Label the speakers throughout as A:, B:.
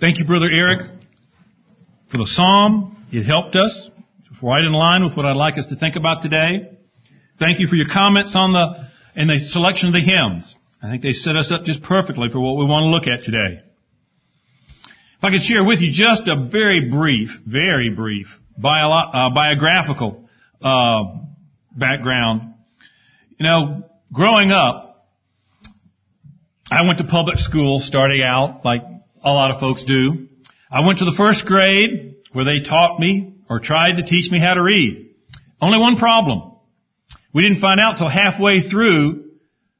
A: Thank you, Brother Eric, for the psalm. It helped us. It's right in line with what I'd like us to think about today. Thank you for your comments on the, and the selection of the hymns. I think they set us up just perfectly for what we want to look at today. If I could share with you just a very brief, very brief bio, uh, biographical uh, background. You know, growing up, I went to public school starting out like a lot of folks do. I went to the first grade where they taught me or tried to teach me how to read. Only one problem. We didn't find out till halfway through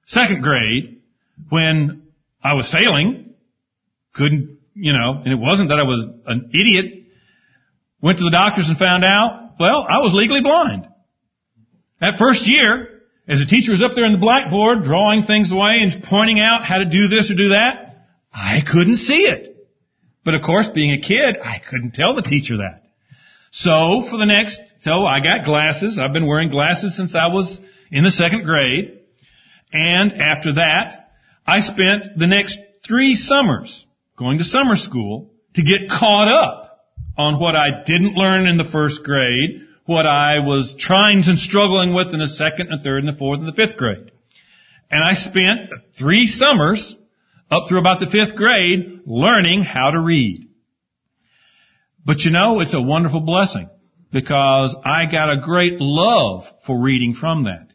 A: second grade when I was failing. Couldn't, you know, and it wasn't that I was an idiot. Went to the doctors and found out, well, I was legally blind. That first year, as the teacher was up there in the blackboard drawing things away and pointing out how to do this or do that, I couldn't see it. But of course, being a kid, I couldn't tell the teacher that. So for the next, so I got glasses. I've been wearing glasses since I was in the second grade. And after that, I spent the next three summers going to summer school to get caught up on what I didn't learn in the first grade, what I was trying and struggling with in the second and third and the fourth and the fifth grade. And I spent three summers up through about the fifth grade learning how to read. But you know, it's a wonderful blessing because I got a great love for reading from that.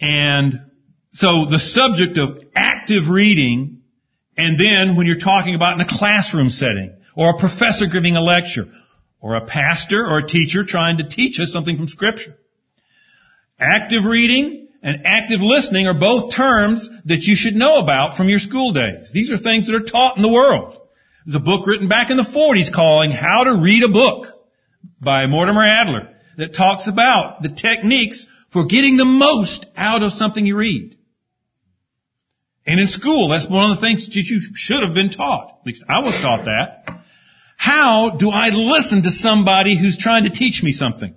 A: And so the subject of active reading and then when you're talking about in a classroom setting or a professor giving a lecture or a pastor or a teacher trying to teach us something from scripture. Active reading and active listening are both terms that you should know about from your school days. These are things that are taught in the world. There's a book written back in the 40s calling How to Read a Book by Mortimer Adler that talks about the techniques for getting the most out of something you read. And in school, that's one of the things that you should have been taught. At least I was taught that. How do I listen to somebody who's trying to teach me something?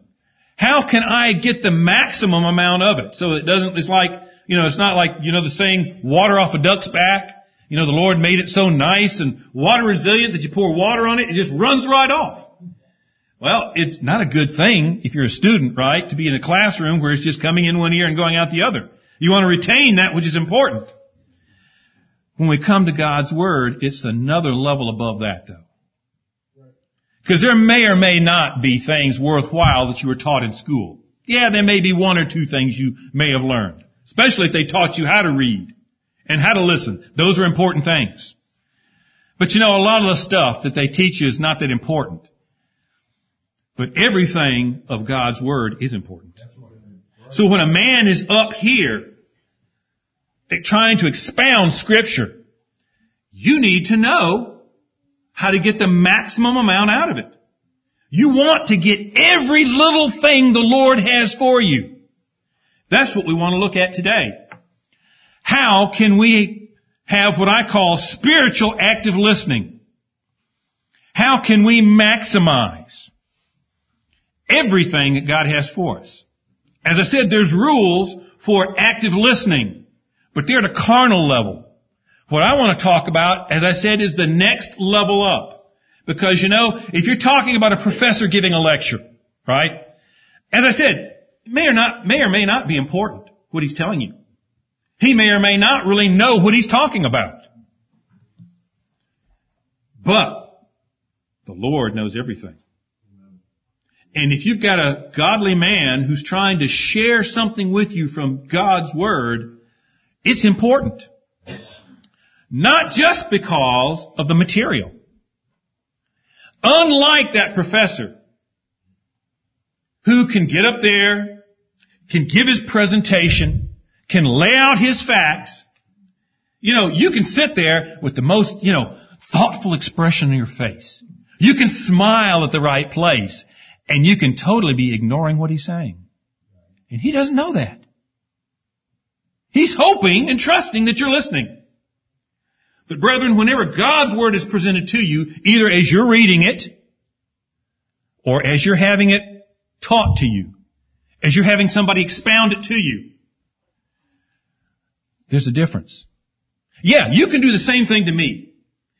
A: How can I get the maximum amount of it? So it doesn't, it's like, you know, it's not like, you know, the saying, water off a duck's back. You know, the Lord made it so nice and water resilient that you pour water on it, it just runs right off. Well, it's not a good thing if you're a student, right, to be in a classroom where it's just coming in one ear and going out the other. You want to retain that which is important. When we come to God's Word, it's another level above that though. Because there may or may not be things worthwhile that you were taught in school. Yeah, there may be one or two things you may have learned. Especially if they taught you how to read and how to listen. Those are important things. But you know, a lot of the stuff that they teach you is not that important. But everything of God's Word is important. So when a man is up here trying to expound Scripture, you need to know how to get the maximum amount out of it. You want to get every little thing the Lord has for you. That's what we want to look at today. How can we have what I call spiritual active listening? How can we maximize everything that God has for us? As I said, there's rules for active listening, but they're at a carnal level. What I want to talk about, as I said, is the next level up. Because you know, if you're talking about a professor giving a lecture, right? As I said, may or not, may or may not be important what he's telling you. He may or may not really know what he's talking about. But the Lord knows everything. And if you've got a godly man who's trying to share something with you from God's Word, it's important. Not just because of the material. Unlike that professor who can get up there, can give his presentation, can lay out his facts, you know, you can sit there with the most, you know, thoughtful expression on your face. You can smile at the right place and you can totally be ignoring what he's saying. And he doesn't know that. He's hoping and trusting that you're listening. But brethren, whenever God's Word is presented to you, either as you're reading it, or as you're having it taught to you, as you're having somebody expound it to you, there's a difference. Yeah, you can do the same thing to me.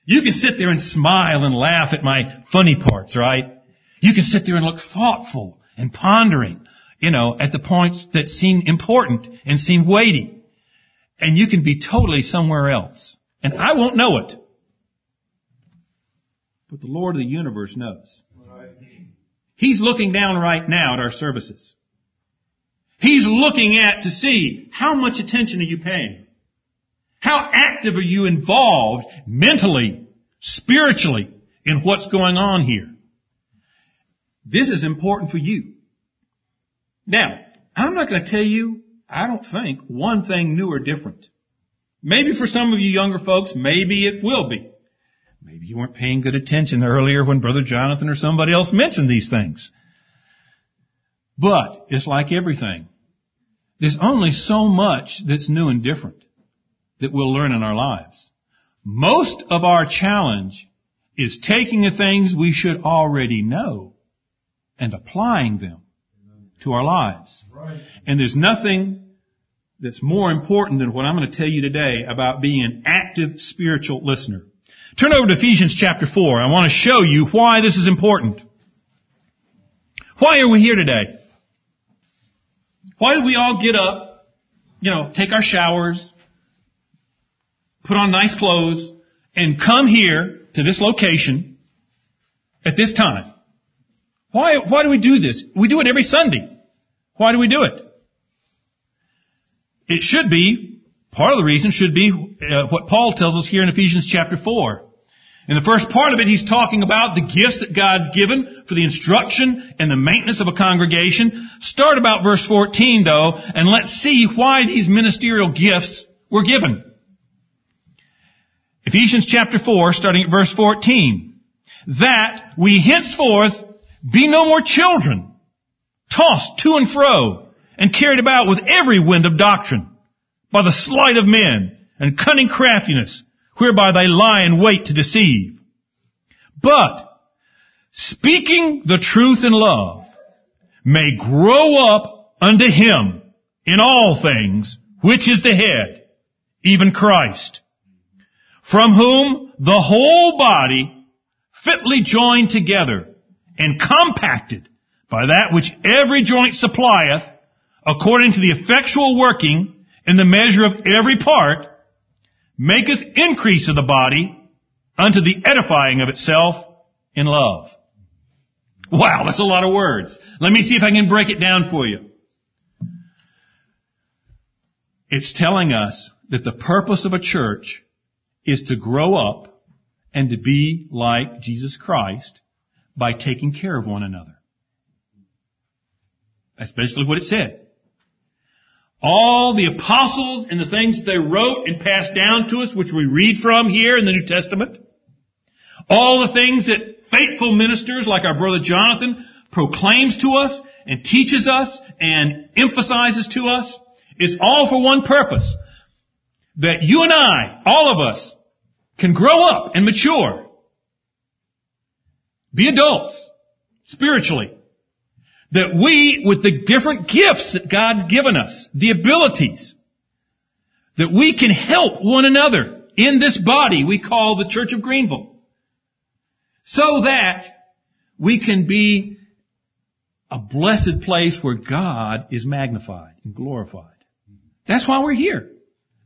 A: You can sit there and smile and laugh at my funny parts, right? You can sit there and look thoughtful and pondering, you know, at the points that seem important and seem weighty. And you can be totally somewhere else. And I won't know it. But the Lord of the universe knows. He's looking down right now at our services. He's looking at to see how much attention are you paying? How active are you involved mentally, spiritually in what's going on here? This is important for you. Now, I'm not going to tell you, I don't think, one thing new or different. Maybe for some of you younger folks, maybe it will be. Maybe you weren't paying good attention earlier when Brother Jonathan or somebody else mentioned these things. But it's like everything. There's only so much that's new and different that we'll learn in our lives. Most of our challenge is taking the things we should already know and applying them to our lives. Right. And there's nothing that's more important than what I'm going to tell you today about being an active spiritual listener. Turn over to Ephesians chapter 4. I want to show you why this is important. Why are we here today? Why do we all get up, you know, take our showers, put on nice clothes, and come here to this location at this time. Why, why do we do this? We do it every Sunday. Why do we do it? It should be, part of the reason should be uh, what Paul tells us here in Ephesians chapter 4. In the first part of it, he's talking about the gifts that God's given for the instruction and the maintenance of a congregation. Start about verse 14 though, and let's see why these ministerial gifts were given. Ephesians chapter 4, starting at verse 14. That we henceforth be no more children, tossed to and fro, and carried about with every wind of doctrine, by the sleight of men, and cunning craftiness, whereby they lie in wait to deceive. But, speaking the truth in love, may grow up unto him in all things, which is the head, even Christ from whom the whole body fitly joined together and compacted by that which every joint supplieth according to the effectual working in the measure of every part maketh increase of the body unto the edifying of itself in love. Wow, that's a lot of words. Let me see if I can break it down for you. It's telling us that the purpose of a church is to grow up and to be like Jesus Christ by taking care of one another. That's basically what it said. All the apostles and the things they wrote and passed down to us, which we read from here in the New Testament, all the things that faithful ministers like our brother Jonathan proclaims to us and teaches us and emphasizes to us, is all for one purpose that you and I, all of us, can grow up and mature. Be adults, spiritually. That we, with the different gifts that God's given us, the abilities, that we can help one another in this body we call the Church of Greenville. So that we can be a blessed place where God is magnified and glorified. That's why we're here.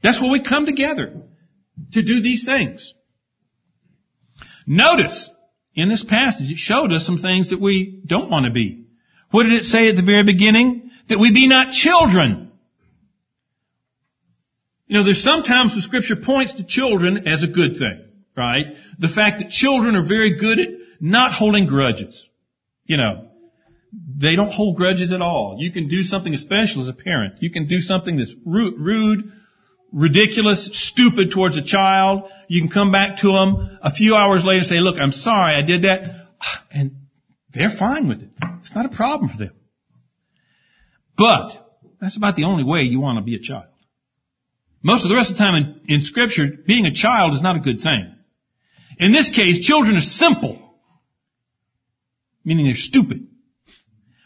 A: That's why we come together to do these things. Notice, in this passage, it showed us some things that we don't want to be. What did it say at the very beginning? That we be not children. You know, there's sometimes the scripture points to children as a good thing, right? The fact that children are very good at not holding grudges. You know, they don't hold grudges at all. You can do something, especially as a parent. You can do something that's rude, ridiculous, stupid towards a child. You can come back to them a few hours later and say, look, I'm sorry I did that. And they're fine with it. It's not a problem for them. But that's about the only way you want to be a child. Most of the rest of the time in, in scripture, being a child is not a good thing. In this case, children are simple. Meaning they're stupid.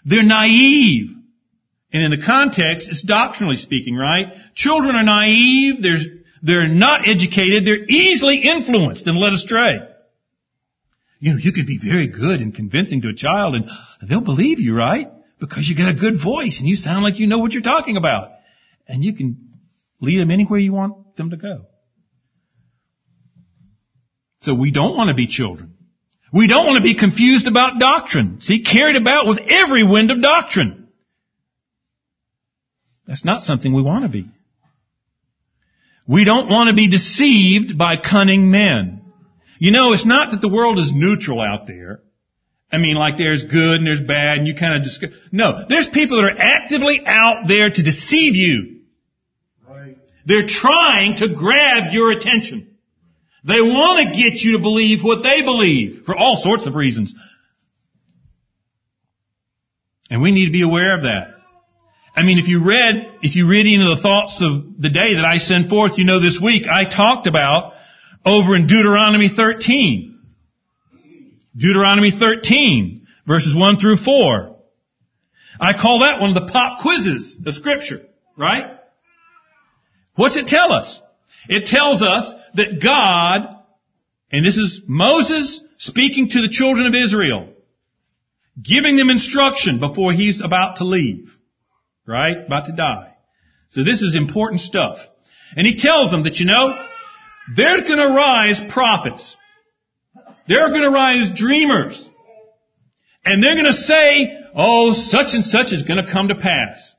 A: They're naive. And in the context, it's doctrinally speaking, right? Children are naive. There's They're not educated. They're easily influenced and led astray. You know, you could be very good and convincing to a child and they'll believe you, right? Because you got a good voice and you sound like you know what you're talking about. And you can lead them anywhere you want them to go. So we don't want to be children. We don't want to be confused about doctrine. See, carried about with every wind of doctrine. That's not something we want to be. We don't want to be deceived by cunning men. You know, it's not that the world is neutral out there. I mean, like there's good and there's bad and you kind of just, no, there's people that are actively out there to deceive you. Right. They're trying to grab your attention. They want to get you to believe what they believe for all sorts of reasons. And we need to be aware of that. I mean, if you read, if you read into the thoughts of the day that I send forth, you know this week I talked about over in Deuteronomy 13. Deuteronomy 13, verses 1 through 4. I call that one of the pop quizzes of scripture, right? What's it tell us? It tells us that God, and this is Moses speaking to the children of Israel, giving them instruction before he's about to leave, right? About to die. So this is important stuff. And he tells them that, you know, there's gonna rise prophets. There are gonna rise dreamers. And they're gonna say, oh, such and such is gonna come to pass.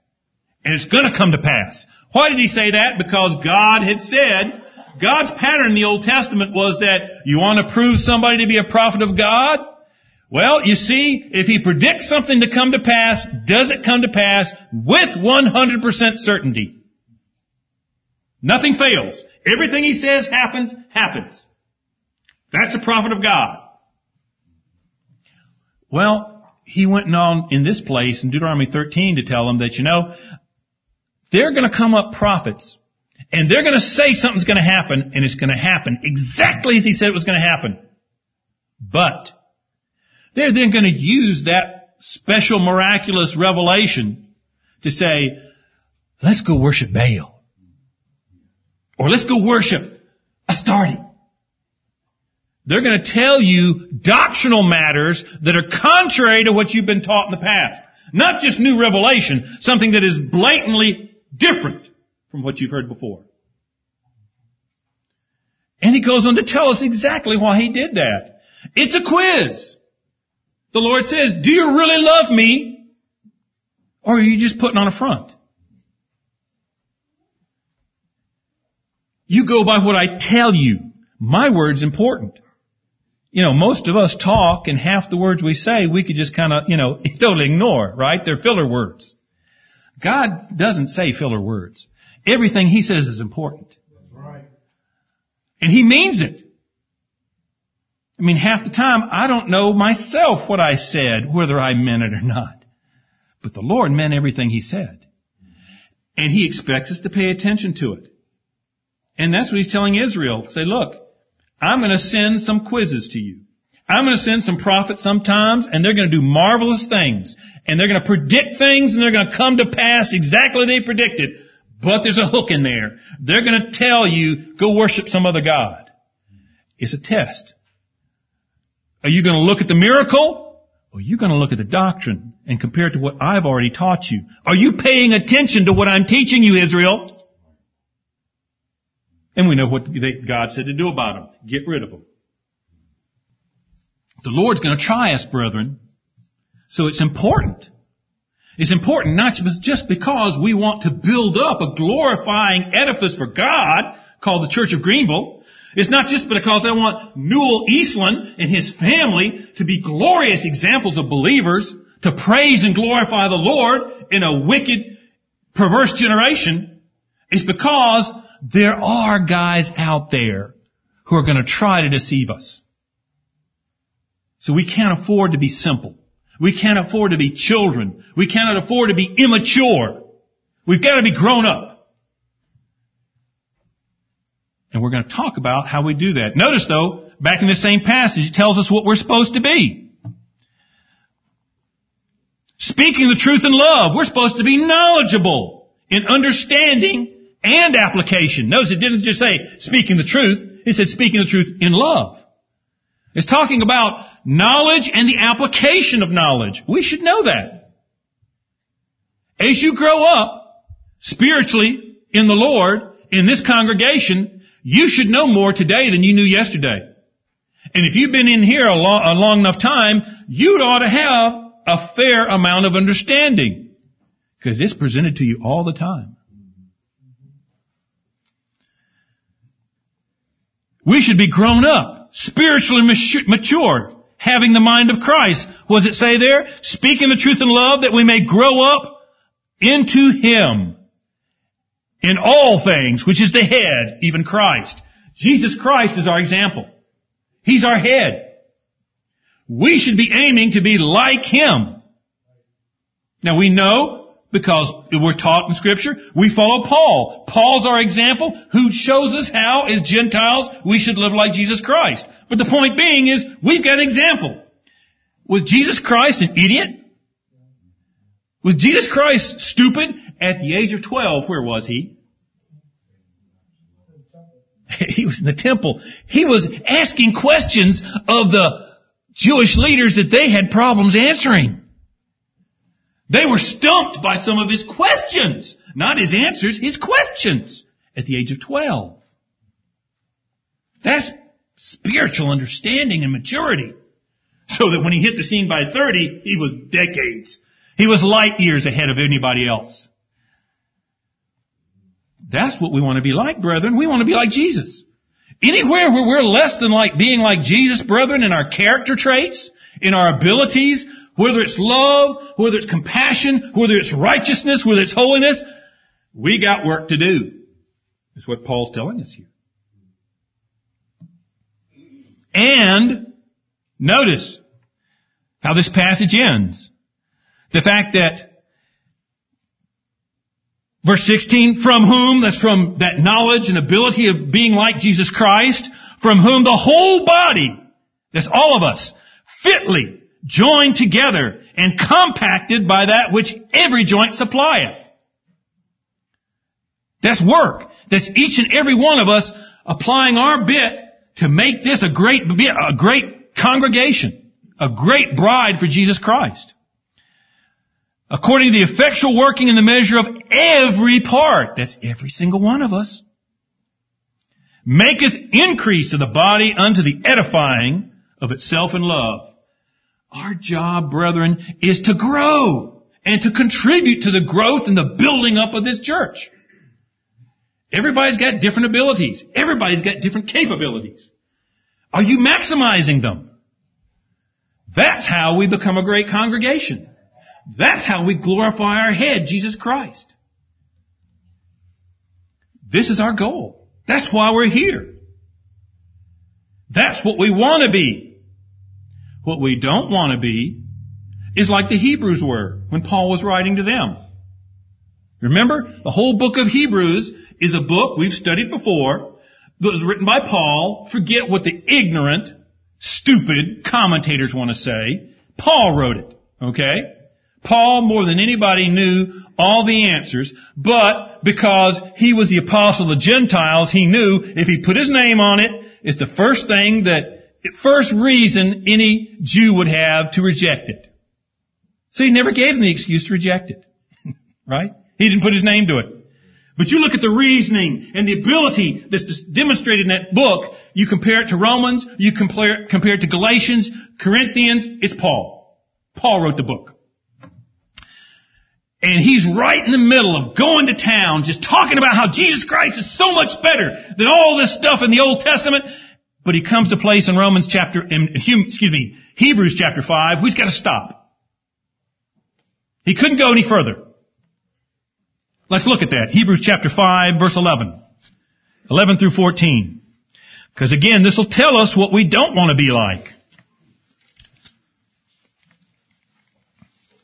A: And it's gonna come to pass. Why did he say that? Because God had said God's pattern in the Old Testament was that you want to prove somebody to be a prophet of God? Well, you see, if he predicts something to come to pass, does it come to pass with 100% certainty? Nothing fails. Everything he says happens, happens. That's a prophet of God. Well, he went on in this place in Deuteronomy 13 to tell them that, you know, they're going to come up prophets and they're going to say something's going to happen, and it's going to happen exactly as he said it was going to happen. But they're then going to use that special miraculous revelation to say, let's go worship Baal. Or let's go worship Astarte. They're going to tell you doctrinal matters that are contrary to what you've been taught in the past. Not just new revelation, something that is blatantly different from what you've heard before. And he goes on to tell us exactly why he did that. It's a quiz. The Lord says, do you really love me? Or are you just putting on a front? You go by what I tell you. My word's important. You know, most of us talk and half the words we say we could just kind of, you know, totally ignore, right? They're filler words. God doesn't say filler words. Everything He says is important. Right. And He means it. I mean, half the time I don't know myself what I said, whether I meant it or not. But the Lord meant everything He said. And He expects us to pay attention to it. And that's what He's telling Israel. Say, look, I'm going to send some quizzes to you. I'm going to send some prophets sometimes, and they're going to do marvelous things. And they're going to predict things, and they're going to come to pass exactly they predicted. But there's a hook in there. They're going to tell you, go worship some other God. It's a test. Are you going to look at the miracle? Or are you going to look at the doctrine and compare it to what I've already taught you? Are you paying attention to what I'm teaching you, Israel? And we know what God said to do about them. Get rid of them. The Lord's going to try us, brethren. So it's important It's important not just because we want to build up a glorifying edifice for God called the Church of Greenville. It's not just because I want Newell Eastland and his family to be glorious examples of believers to praise and glorify the Lord in a wicked, perverse generation. It's because there are guys out there who are going to try to deceive us. So we can't afford to be simple. We can't afford to be children. We cannot afford to be immature. We've got to be grown up. And we're going to talk about how we do that. Notice though, back in the same passage, it tells us what we're supposed to be. Speaking the truth in love, we're supposed to be knowledgeable in understanding and application. Notice it didn't just say speaking the truth. It said speaking the truth in love. It's talking about knowledge and the application of knowledge. We should know that. As you grow up spiritually in the Lord, in this congregation, you should know more today than you knew yesterday. And if you've been in here a long, a long enough time, you ought to have a fair amount of understanding. Because it's presented to you all the time. We should be grown up, spiritually mature, having the mind of Christ. Does it say there? Speaking the truth in love that we may grow up into Him in all things, which is the head, even Christ. Jesus Christ is our example. He's our head. We should be aiming to be like Him. Now we know because we're taught in scripture. We follow Paul. Paul's our example who shows us how as Gentiles we should live like Jesus Christ. But the point being is we've got an example. Was Jesus Christ an idiot? Was Jesus Christ stupid? At the age of 12, where was he? He was in the temple. He was asking questions of the Jewish leaders that they had problems answering. They were stumped by some of his questions. Not his answers, his questions at the age of 12. That's spiritual understanding and maturity. So that when he hit the scene by 30, he was decades. He was light years ahead of anybody else. That's what we want to be like, brethren. We want to be like Jesus. Anywhere where we're less than like being like Jesus, brethren, in our character traits, in our abilities, whether it's love, whether it's compassion, whether it's righteousness, whether it's holiness, we got work to do. That's what Paul's telling us here. And notice how this passage ends. The fact that Verse 16, from whom, that's from that knowledge and ability of being like Jesus Christ, from whom the whole body, that's all of us, fitly joined together and compacted by that which every joint supplieth. That's work. That's each and every one of us applying our bit to make this a great, a great congregation, a great bride for Jesus Christ. According to the effectual working in the measure of every part, that's every single one of us, maketh increase of the body unto the edifying of itself in love. Our job, brethren, is to grow and to contribute to the growth and the building up of this church. Everybody's got different abilities. Everybody's got different capabilities. Are you maximizing them? That's how we become a great congregation. That's how we glorify our head, Jesus Christ. This is our goal. That's why we're here. That's what we want to be. What we don't want to be is like the Hebrews were when Paul was writing to them. Remember, the whole book of Hebrews is a book we've studied before that was written by Paul. Forget what the ignorant, stupid commentators want to say. Paul wrote it. Okay? Paul, more than anybody, knew all the answers, but because he was the apostle of the Gentiles, he knew if he put his name on it, it's the first thing that first reason any Jew would have to reject it. So he never gave them the excuse to reject it. right? He didn't put his name to it. But you look at the reasoning and the ability that's demonstrated in that book, you compare it to Romans, you compare, compare it to Galatians, Corinthians, it's Paul. Paul wrote the book. And he's right in the middle of going to town, just talking about how Jesus Christ is so much better than all this stuff in the Old Testament. But he comes to place in Romans chapter, in, excuse me, Hebrews chapter 5, he's got to stop. He couldn't go any further. Let's look at that. Hebrews chapter 5 verse 11. 11 through 14. Because again, this will tell us what we don't want to be like.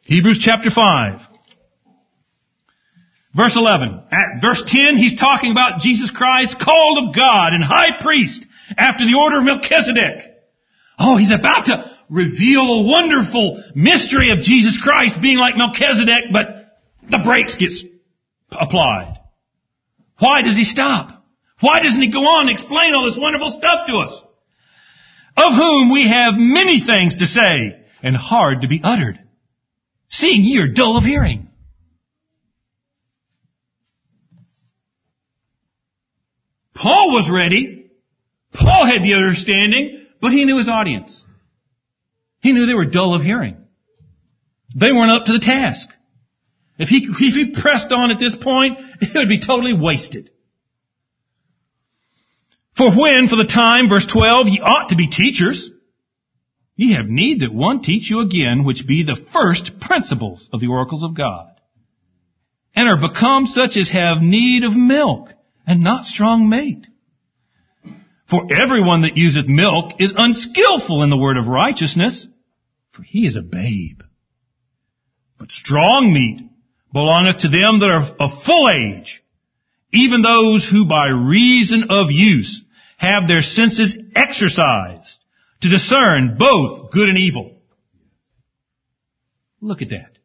A: Hebrews chapter 5. Verse 11. At verse 10, he's talking about Jesus Christ, called of God and high priest after the order of Melchizedek. Oh, he's about to reveal a wonderful mystery of Jesus Christ being like Melchizedek, but the brakes gets applied. Why does he stop? Why doesn't he go on and explain all this wonderful stuff to us? Of whom we have many things to say and hard to be uttered, seeing ye are dull of hearing. Paul was ready. Paul had the understanding, but he knew his audience. He knew they were dull of hearing. They weren't up to the task. If he, if he pressed on at this point, it would be totally wasted. For when, for the time, verse 12, ye ought to be teachers, ye have need that one teach you again, which be the first principles of the oracles of God, and are become such as have need of milk, and not strong meat. For everyone that useth milk is unskillful in the word of righteousness, for he is a babe. But strong meat belongeth to them that are of full age, even those who by reason of use have their senses exercised to discern both good and evil. Look at that.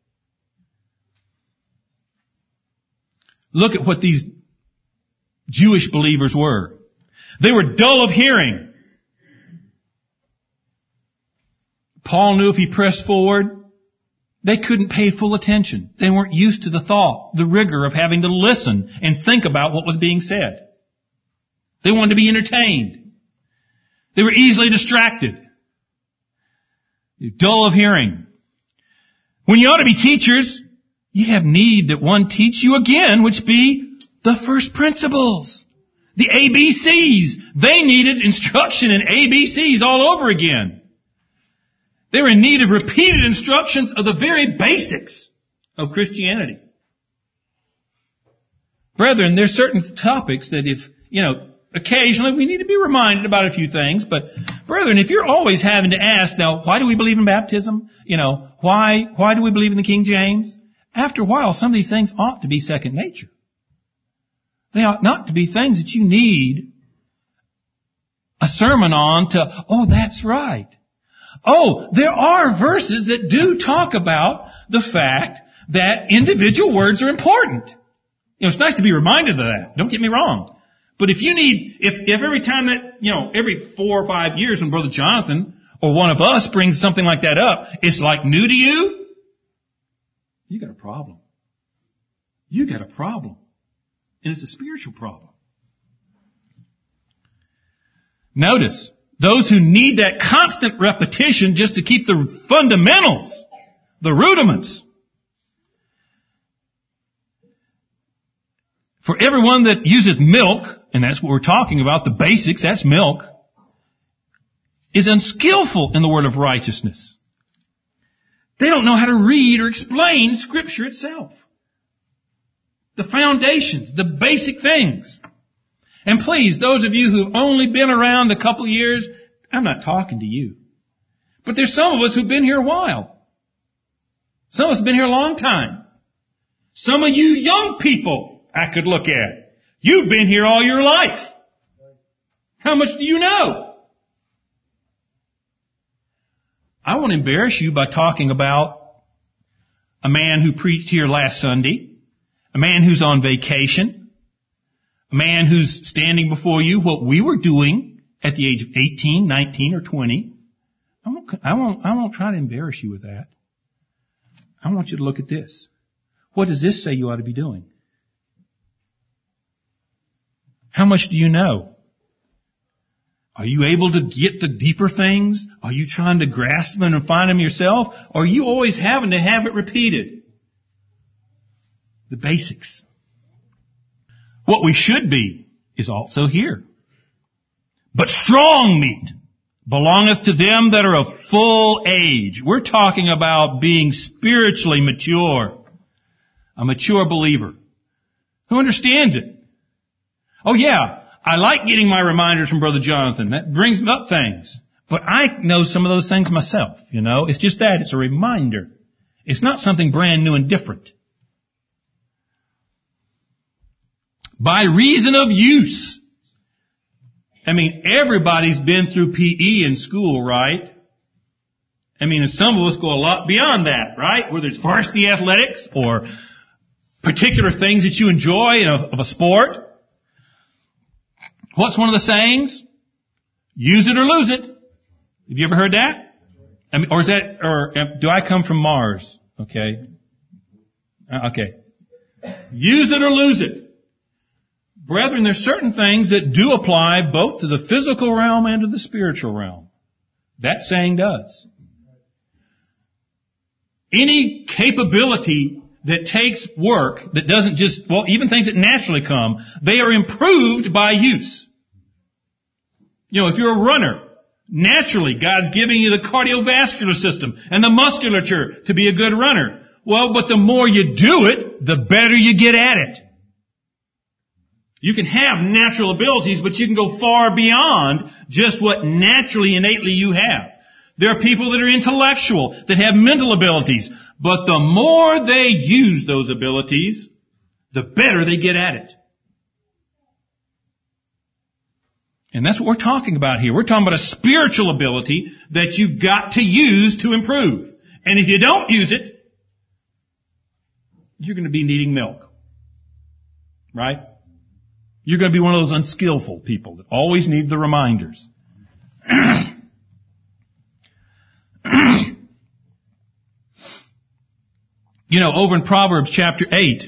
A: Look at what these Jewish believers were. They were dull of hearing. Paul knew if he pressed forward, they couldn't pay full attention. They weren't used to the thought, the rigor of having to listen and think about what was being said. They wanted to be entertained. They were easily distracted. You're dull of hearing. When you ought to be teachers, you have need that one teach you again, which be the first principles. The ABCs. They needed instruction in ABCs all over again. They were in need of repeated instructions of the very basics of Christianity. Brethren, there's certain topics that if, you know, occasionally we need to be reminded about a few things, but brethren, if you're always having to ask, now, why do we believe in baptism? You know, why, why do we believe in the King James? After a while, some of these things ought to be second nature. They ought not to be things that you need a sermon on to, oh, that's right. Oh, there are verses that do talk about the fact that individual words are important. You know, it's nice to be reminded of that. Don't get me wrong. But if you need, if, if every time that, you know, every four or five years when Brother Jonathan or one of us brings something like that up, it's like new to you, you got a problem. You got a problem. And it's a spiritual problem. Notice, those who need that constant repetition just to keep the fundamentals, the rudiments, For everyone that useth milk, and that's what we're talking about, the basics, that's milk, is unskillful in the word of righteousness. They don't know how to read or explain scripture itself. The foundations, the basic things. And please, those of you who've only been around a couple years, I'm not talking to you. But there's some of us who've been here a while. Some of us have been here a long time. Some of you young people I could look at. You've been here all your life. How much do you know? I won't embarrass you by talking about a man who preached here last Sunday, a man who's on vacation, a man who's standing before you, what we were doing at the age of 18, 19, or 20. I won't, I won't, I won't try to embarrass you with that. I want you to look at this. What does this say you ought to be doing? How much do you know? Are you able to get the deeper things? Are you trying to grasp them and find them yourself? Or are you always having to have it repeated? The basics. What we should be is also here. But strong meat belongeth to them that are of full age. We're talking about being spiritually mature. A mature believer who understands it. Oh yeah, I like getting my reminders from Brother Jonathan. That brings up things. But I know some of those things myself, you know. It's just that. It's a reminder. It's not something brand new and different. By reason of use. I mean, everybody's been through PE in school, right? I mean, some of us go a lot beyond that, right? Whether it's varsity athletics or particular things that you enjoy of, of a sport. What's one of the sayings? Use it or lose it. Have you ever heard that? I mean, or is that, or do I come from Mars? Okay. Uh, okay. Use it or lose it. Brethren, there's certain things that do apply both to the physical realm and to the spiritual realm. That saying does. Any capability that takes work that doesn't just, well, even things that naturally come, they are improved by use. You know, if you're a runner, naturally God's giving you the cardiovascular system and the musculature to be a good runner. Well, but the more you do it, the better you get at it. You can have natural abilities, but you can go far beyond just what naturally, innately you have. There are people that are intellectual, that have mental abilities, but the more they use those abilities, the better they get at it. And that's what we're talking about here. We're talking about a spiritual ability that you've got to use to improve. And if you don't use it, you're going to be needing milk. Right? You're going to be one of those unskillful people that always need the reminders. you know, over in Proverbs chapter 8,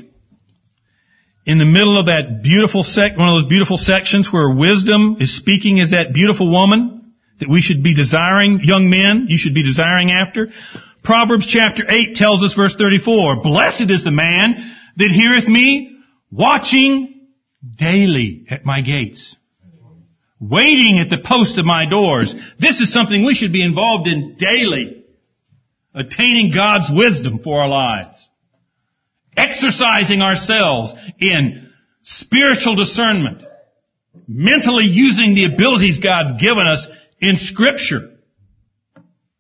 A: in the middle of that beautiful sec, one of those beautiful sections where wisdom is speaking as that beautiful woman that we should be desiring, young men, you should be desiring after. Proverbs chapter 8 tells us verse 34, Blessed is the man that heareth me, watching daily at my gates, waiting at the post of my doors. This is something we should be involved in daily, attaining God's wisdom for our lives, exercising ourselves in spiritual discernment, mentally using the abilities God's given us in scripture.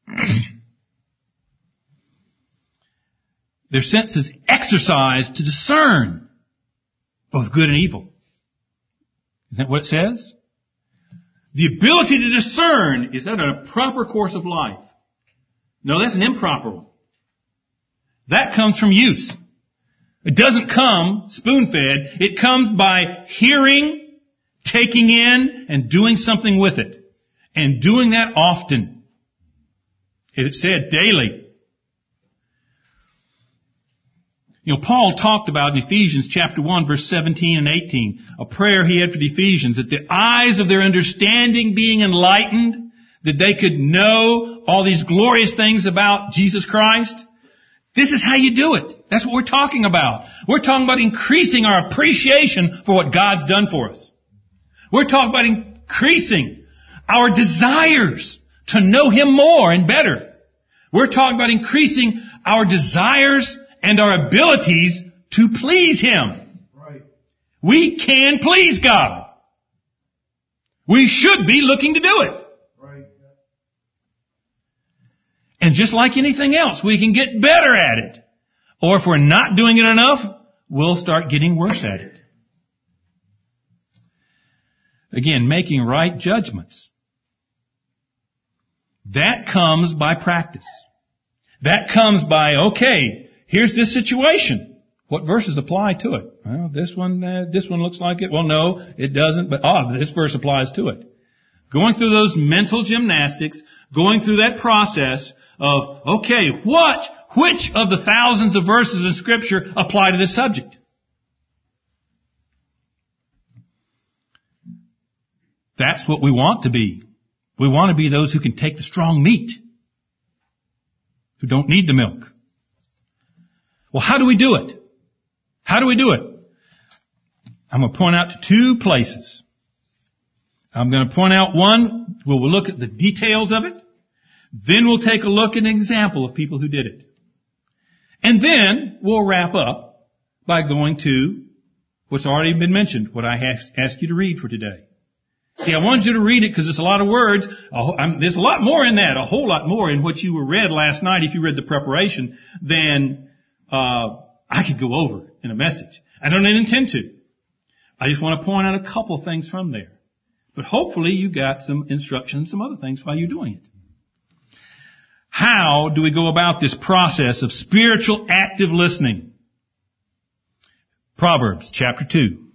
A: Their senses exercised to discern both good and evil. Isn't that what it says? The ability to discern, is that a proper course of life? No, that's an improper one. That comes from use. It doesn't come spoon-fed. It comes by hearing, taking in, and doing something with it. And doing that often. It said daily. You know, Paul talked about in Ephesians chapter 1 verse 17 and 18, a prayer he had for the Ephesians, that the eyes of their understanding being enlightened, that they could know all these glorious things about Jesus Christ. This is how you do it. That's what we're talking about. We're talking about increasing our appreciation for what God's done for us. We're talking about increasing our desires to know Him more and better. We're talking about increasing our desires and our abilities to please Him. Right. We can please God. We should be looking to do it. Right. And just like anything else, we can get better at it. Or if we're not doing it enough, we'll start getting worse at it. Again, making right judgments. That comes by practice. That comes by, okay, here's this situation. What verses apply to it? Well, this one, uh, this one looks like it. Well, no, it doesn't, but ah, this verse applies to it. Going through those mental gymnastics, going through that process of, okay, what, which of the thousands of verses in scripture apply to this subject? That's what we want to be. We want to be those who can take the strong meat, who don't need the milk. Well, how do we do it? How do we do it? I'm going to point out two places. I'm going to point out one where we'll look at the details of it. Then we'll take a look at an example of people who did it. And then we'll wrap up by going to what's already been mentioned, what I asked you to read for today. See, I wanted you to read it because it's a lot of words. There's a lot more in that, a whole lot more in what you were read last night if you read the preparation than uh, I could go over in a message. I don't intend to. I just want to point out a couple things from there. But hopefully you got some instructions, some other things while you're doing it. How do we go about this process of spiritual active listening? Proverbs chapter 2.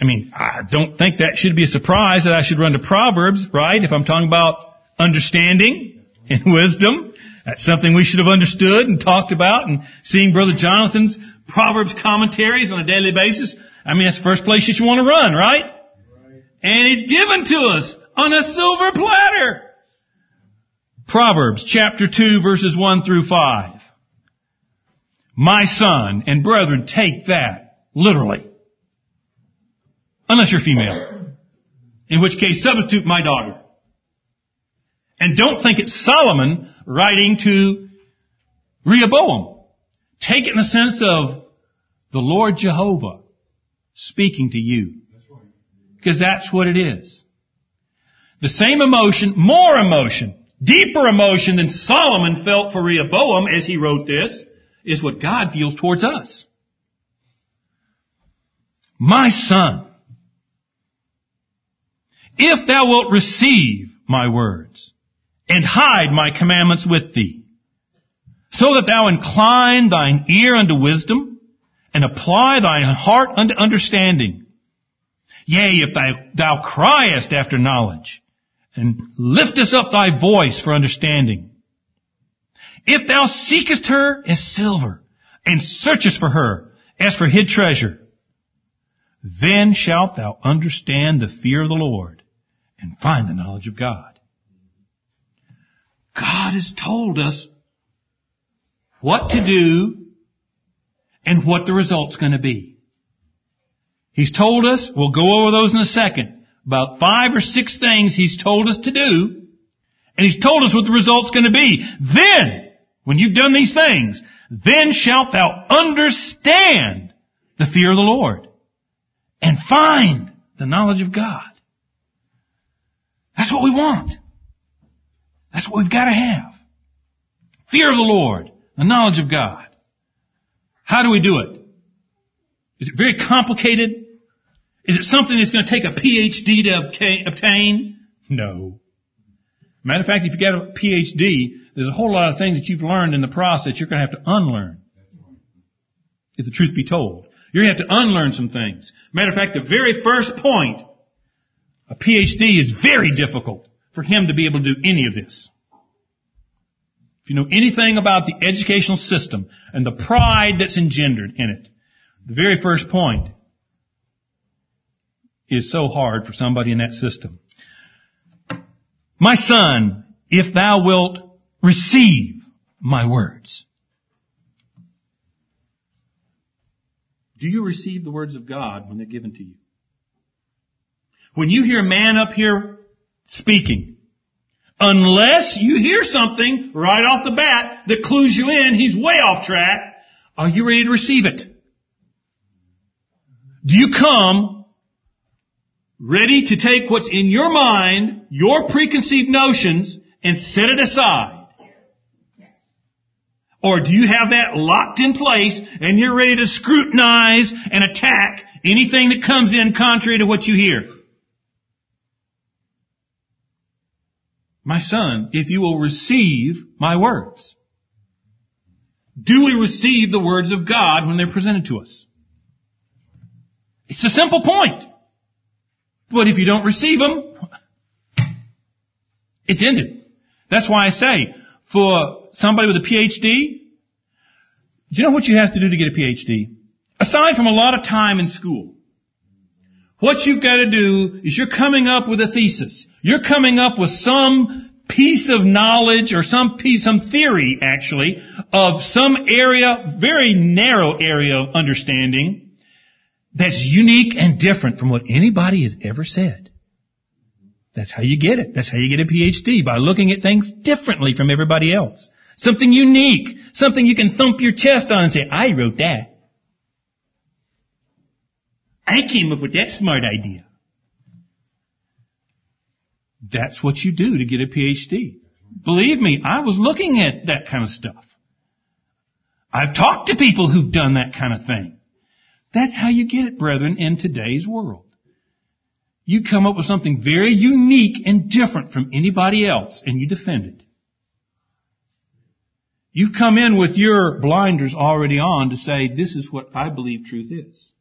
A: I mean, I don't think that should be a surprise that I should run to Proverbs, right? If I'm talking about understanding and wisdom. That's something we should have understood and talked about and seeing Brother Jonathan's Proverbs commentaries on a daily basis. I mean, that's the first place that you want to run, right? And it's given to us on a silver platter. Proverbs chapter 2 verses 1 through 5. My son and brethren, take that literally. Unless you're female. In which case, substitute my daughter. And don't think it's Solomon writing to Rehoboam. Take it in the sense of the Lord Jehovah speaking to you. Because that's what it is. The same emotion, more emotion, deeper emotion than Solomon felt for Rehoboam as he wrote this, is what God feels towards us. My son, if thou wilt receive my words and hide my commandments with thee, so that thou incline thine ear unto wisdom and apply thine heart unto understanding. Yea, if thou, thou criest after knowledge and liftest up thy voice for understanding. If thou seekest her as silver and searchest for her as for hid treasure, then shalt thou understand the fear of the Lord and find the knowledge of God. God has told us what to do and what the result's going to be. He's told us, we'll go over those in a second, about five or six things he's told us to do, and he's told us what the result's going to be. Then, when you've done these things, then shalt thou understand the fear of the Lord and find the knowledge of God. That's what we want. That's what we've got to have. Fear of the Lord, the knowledge of God. How do we do it? Is it very complicated? Is it something that's going to take a PhD to obtain? No. Matter of fact, if you get a PhD, there's a whole lot of things that you've learned in the process you're going to have to unlearn. If the truth be told. You're going to have to unlearn some things. Matter of fact, the very first point, a PhD is very difficult for him to be able to do any of this. If you know anything about the educational system and the pride that's engendered in it, the very first point is so hard for somebody in that system. My son, if thou wilt receive my words. Do you receive the words of God when they're given to you? When you hear man up here speaking, unless you hear something right off the bat that clues you in, he's way off track, are you ready to receive it? Do you come ready to take what's in your mind, your preconceived notions, and set it aside? Or do you have that locked in place and you're ready to scrutinize and attack anything that comes in contrary to what you hear? My son, if you will receive my words. Do we receive the words of God when they're presented to us? It's a simple point. But if you don't receive them, it's ended. That's why I say, for somebody with a PhD, do you know what you have to do to get a PhD? Aside from a lot of time in school, what you've got to do is you're coming up with a thesis. You're coming up with some piece of knowledge or some piece, some theory actually of some area, very narrow area of understanding that's unique and different from what anybody has ever said. That's how you get it. That's how you get a PhD, by looking at things differently from everybody else. Something unique. Something you can thump your chest on and say, I wrote that. I came up with that smart idea. That's what you do to get a PhD. Believe me, I was looking at that kind of stuff. I've talked to people who've done that kind of thing. That's how you get it, brethren, in today's world. You come up with something very unique and different from anybody else and you defend it. You've come in with your blinders already on to say, this is what I believe truth is.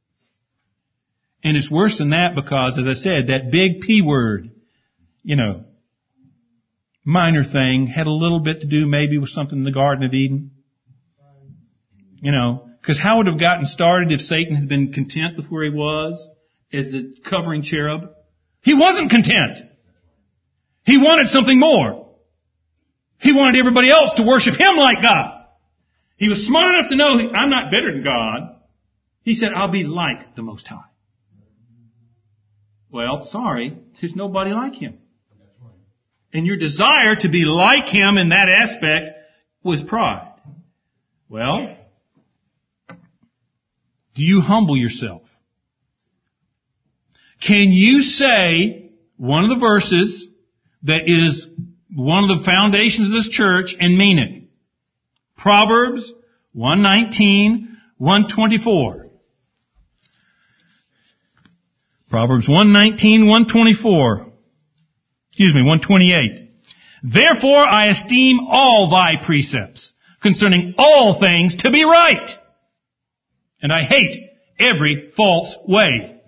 A: And it's worse than that because, as I said, that big P word, you know, minor thing had a little bit to do maybe with something in the Garden of Eden. You know, because how would it have gotten started if Satan had been content with where he was as the covering cherub? He wasn't content. He wanted something more. He wanted everybody else to worship him like God. He was smart enough to know I'm not better than God. He said, I'll be like the Most High. Well, sorry, there's nobody like him. And your desire to be like him in that aspect was pride. Well, do you humble yourself? Can you say one of the verses that is one of the foundations of this church and mean it? Proverbs 119, 124. Proverbs 119, 124. Excuse me, 128. Therefore I esteem all thy precepts concerning all things to be right. And I hate every false way.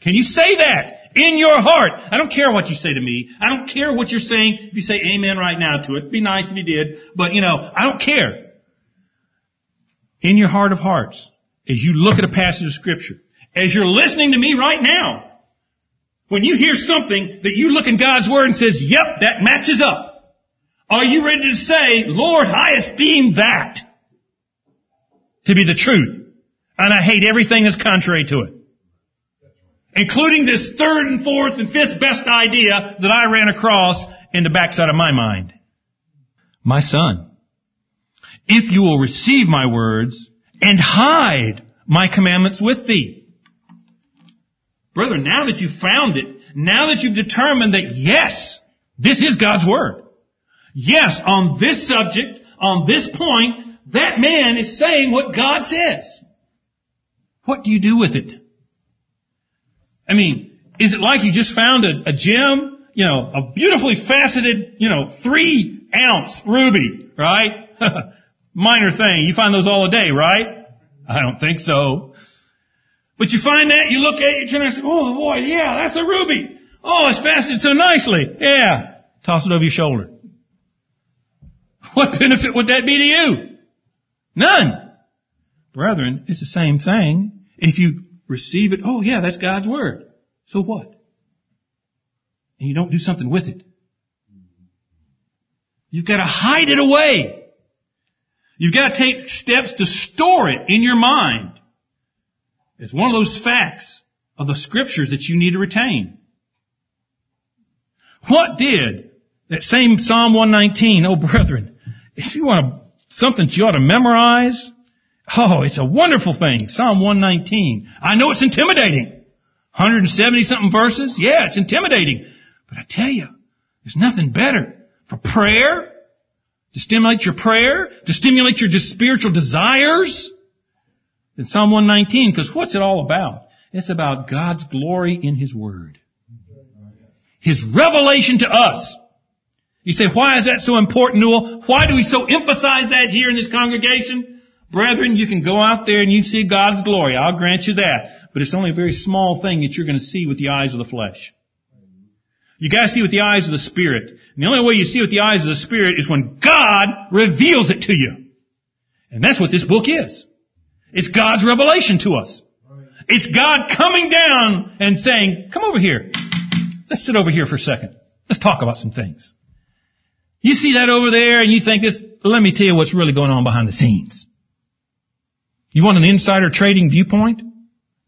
A: Can you say that? In your heart. I don't care what you say to me. I don't care what you're saying. If you say amen right now to it, it'd be nice if you did. But you know, I don't care. In your heart of hearts, as you look at a passage of scripture, as you're listening to me right now, when you hear something that you look in God's Word and says, yep, that matches up, are you ready to say, Lord, I esteem that to be the truth, and I hate everything that's contrary to it? Including this third and fourth and fifth best idea that I ran across in the backside of my mind. My son, if you will receive my words and hide my commandments with thee, Brethren, now that you've found it, now that you've determined that yes, this is God's Word. Yes, on this subject, on this point, that man is saying what God says. What do you do with it? I mean, is it like you just found a, a gem, you know, a beautifully faceted, you know, three ounce ruby, right? Minor thing. You find those all a day, right? I don't think so. But you find that, you look at it, you turn around and say, oh boy, yeah, that's a ruby. Oh, it's faceted so nicely. Yeah. Toss it over your shoulder. What benefit would that be to you? None. Brethren, it's the same thing. If you receive it, oh yeah, that's God's Word. So what? And you don't do something with it. You've got to hide it away. You've got to take steps to store it in your mind. It's one of those facts of the scriptures that you need to retain. What did that same Psalm 119, oh brethren, if you want something that you ought to memorize, oh, it's a wonderful thing. Psalm 119. I know it's intimidating. 170 something verses. Yeah, it's intimidating. But I tell you, there's nothing better for prayer, to stimulate your prayer, to stimulate your spiritual desires, in Psalm 119, because what's it all about? It's about God's glory in His Word. His revelation to us. You say, why is that so important, Newell? Why do we so emphasize that here in this congregation? Brethren, you can go out there and you see God's glory. I'll grant you that. But it's only a very small thing that you're going to see with the eyes of the flesh. You gotta see with the eyes of the Spirit. And the only way you see with the eyes of the Spirit is when God reveals it to you. And that's what this book is. It's God's revelation to us. It's God coming down and saying, come over here. Let's sit over here for a second. Let's talk about some things. You see that over there and you think this, let me tell you what's really going on behind the scenes. You want an insider trading viewpoint?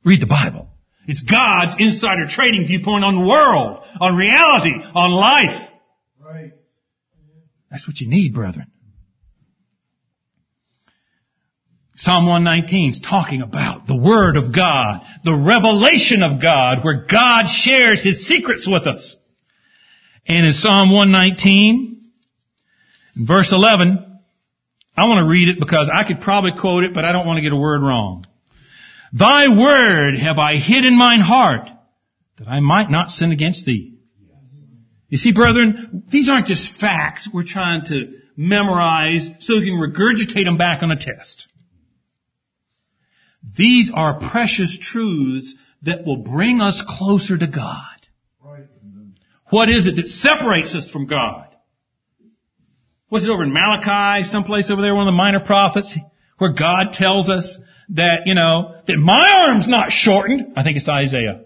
A: Read the Bible. It's God's insider trading viewpoint on the world, on reality, on life. Right. That's what you need, brethren. Psalm 119 is talking about the Word of God, the revelation of God, where God shares His secrets with us. And in Psalm 119, verse 11, I want to read it because I could probably quote it, but I don't want to get a word wrong. Thy word have I hid in mine heart, that I might not sin against thee. You see, brethren, these aren't just facts we're trying to memorize so we can regurgitate them back on a test. These are precious truths that will bring us closer to God? What is it that separates us from God? Was it over in Malachi, someplace over there, one of the minor prophets, where God tells us that, you know, that my arm's not shortened. I think it's Isaiah.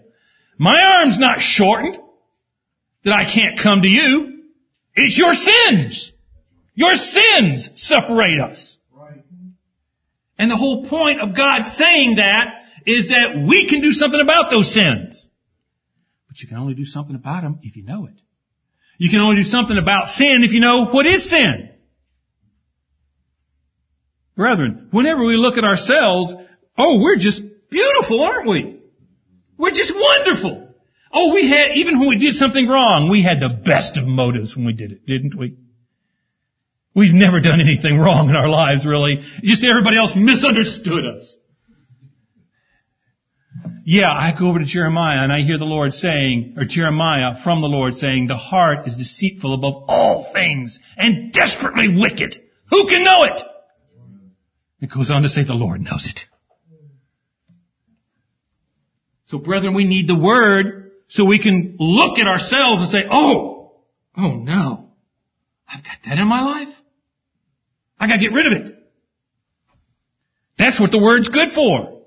A: My arm's not shortened that I can't come to you. It's your sins. Your sins separate us. And the whole point of God saying that is that we can do something about those sins. But you can only do something about them if you know it. You can only do something about sin if you know what is sin. Brethren, whenever we look at ourselves, oh, we're just beautiful, aren't we? We're just wonderful. Oh, we had, even when we did something wrong, we had the best of motives when we did it, didn't we? We've never done anything wrong in our lives, really. Just everybody else misunderstood us. Yeah, I go over to Jeremiah and I hear the Lord saying, or Jeremiah from the Lord saying, the heart is deceitful above all things and desperately wicked. Who can know it? It goes on to say the Lord knows it. So brethren, we need the Word so we can look at ourselves and say, oh, oh no, I've got that in my life. I gotta get rid of it. That's what the Word's good for.